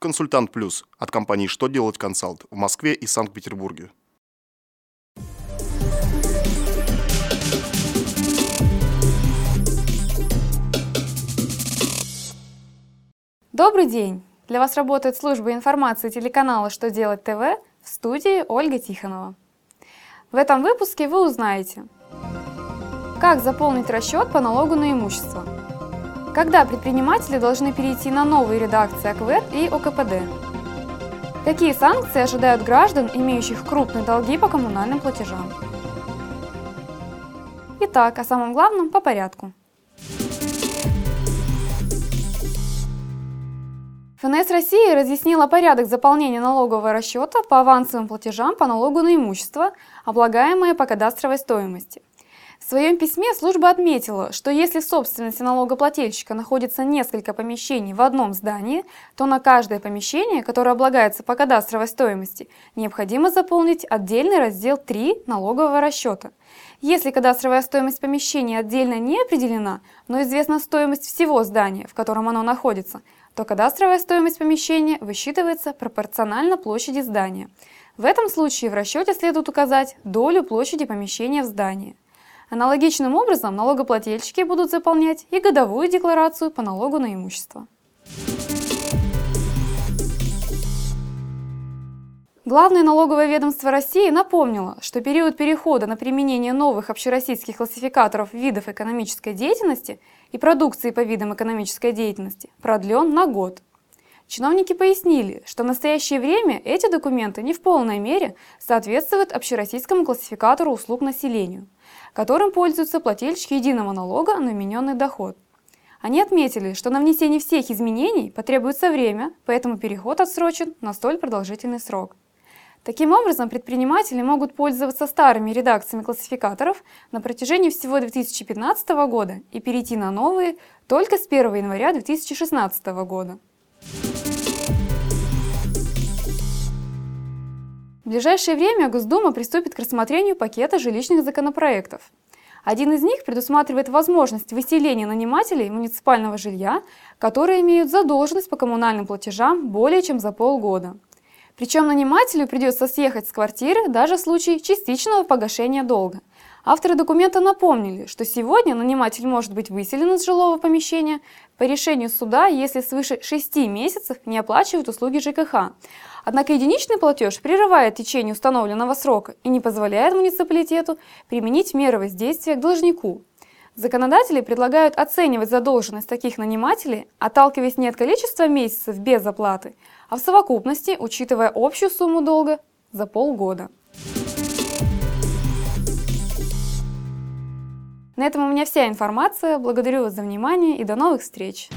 «Консультант Плюс» от компании «Что делать консалт» в Москве и Санкт-Петербурге. Добрый день! Для вас работает служба информации телеканала «Что делать ТВ» в студии Ольга Тихонова. В этом выпуске вы узнаете, как заполнить расчет по налогу на имущество, когда предприниматели должны перейти на новые редакции АКВЭД и ОКПД, какие санкции ожидают граждан, имеющих крупные долги по коммунальным платежам. Итак, о самом главном по порядку. ФНС России разъяснила порядок заполнения налогового расчета по авансовым платежам по налогу на имущество, облагаемое по кадастровой стоимости. В своем письме служба отметила, что если в собственности налогоплательщика находится несколько помещений в одном здании, то на каждое помещение, которое облагается по кадастровой стоимости, необходимо заполнить отдельный раздел 3 налогового расчета. Если кадастровая стоимость помещения отдельно не определена, но известна стоимость всего здания, в котором оно находится – то кадастровая стоимость помещения высчитывается пропорционально площади здания. В этом случае в расчете следует указать долю площади помещения в здании. Аналогичным образом налогоплательщики будут заполнять и годовую декларацию по налогу на имущество. Главное налоговое ведомство России напомнило, что период перехода на применение новых общероссийских классификаторов видов экономической деятельности и продукции по видам экономической деятельности продлен на год. Чиновники пояснили, что в настоящее время эти документы не в полной мере соответствуют общероссийскому классификатору услуг населению, которым пользуются плательщики единого налога на вмененный доход. Они отметили, что на внесение всех изменений потребуется время, поэтому переход отсрочен на столь продолжительный срок. Таким образом, предприниматели могут пользоваться старыми редакциями классификаторов на протяжении всего 2015 года и перейти на новые только с 1 января 2016 года. В ближайшее время Госдума приступит к рассмотрению пакета жилищных законопроектов. Один из них предусматривает возможность выселения нанимателей муниципального жилья, которые имеют задолженность по коммунальным платежам более чем за полгода – причем нанимателю придется съехать с квартиры даже в случае частичного погашения долга. Авторы документа напомнили, что сегодня наниматель может быть выселен из жилого помещения по решению суда, если свыше 6 месяцев не оплачивают услуги ЖКХ. Однако единичный платеж прерывает течение установленного срока и не позволяет муниципалитету применить меры воздействия к должнику. Законодатели предлагают оценивать задолженность таких нанимателей, отталкиваясь не от количества месяцев без оплаты, а в совокупности, учитывая общую сумму долга за полгода. На этом у меня вся информация. Благодарю вас за внимание и до новых встреч!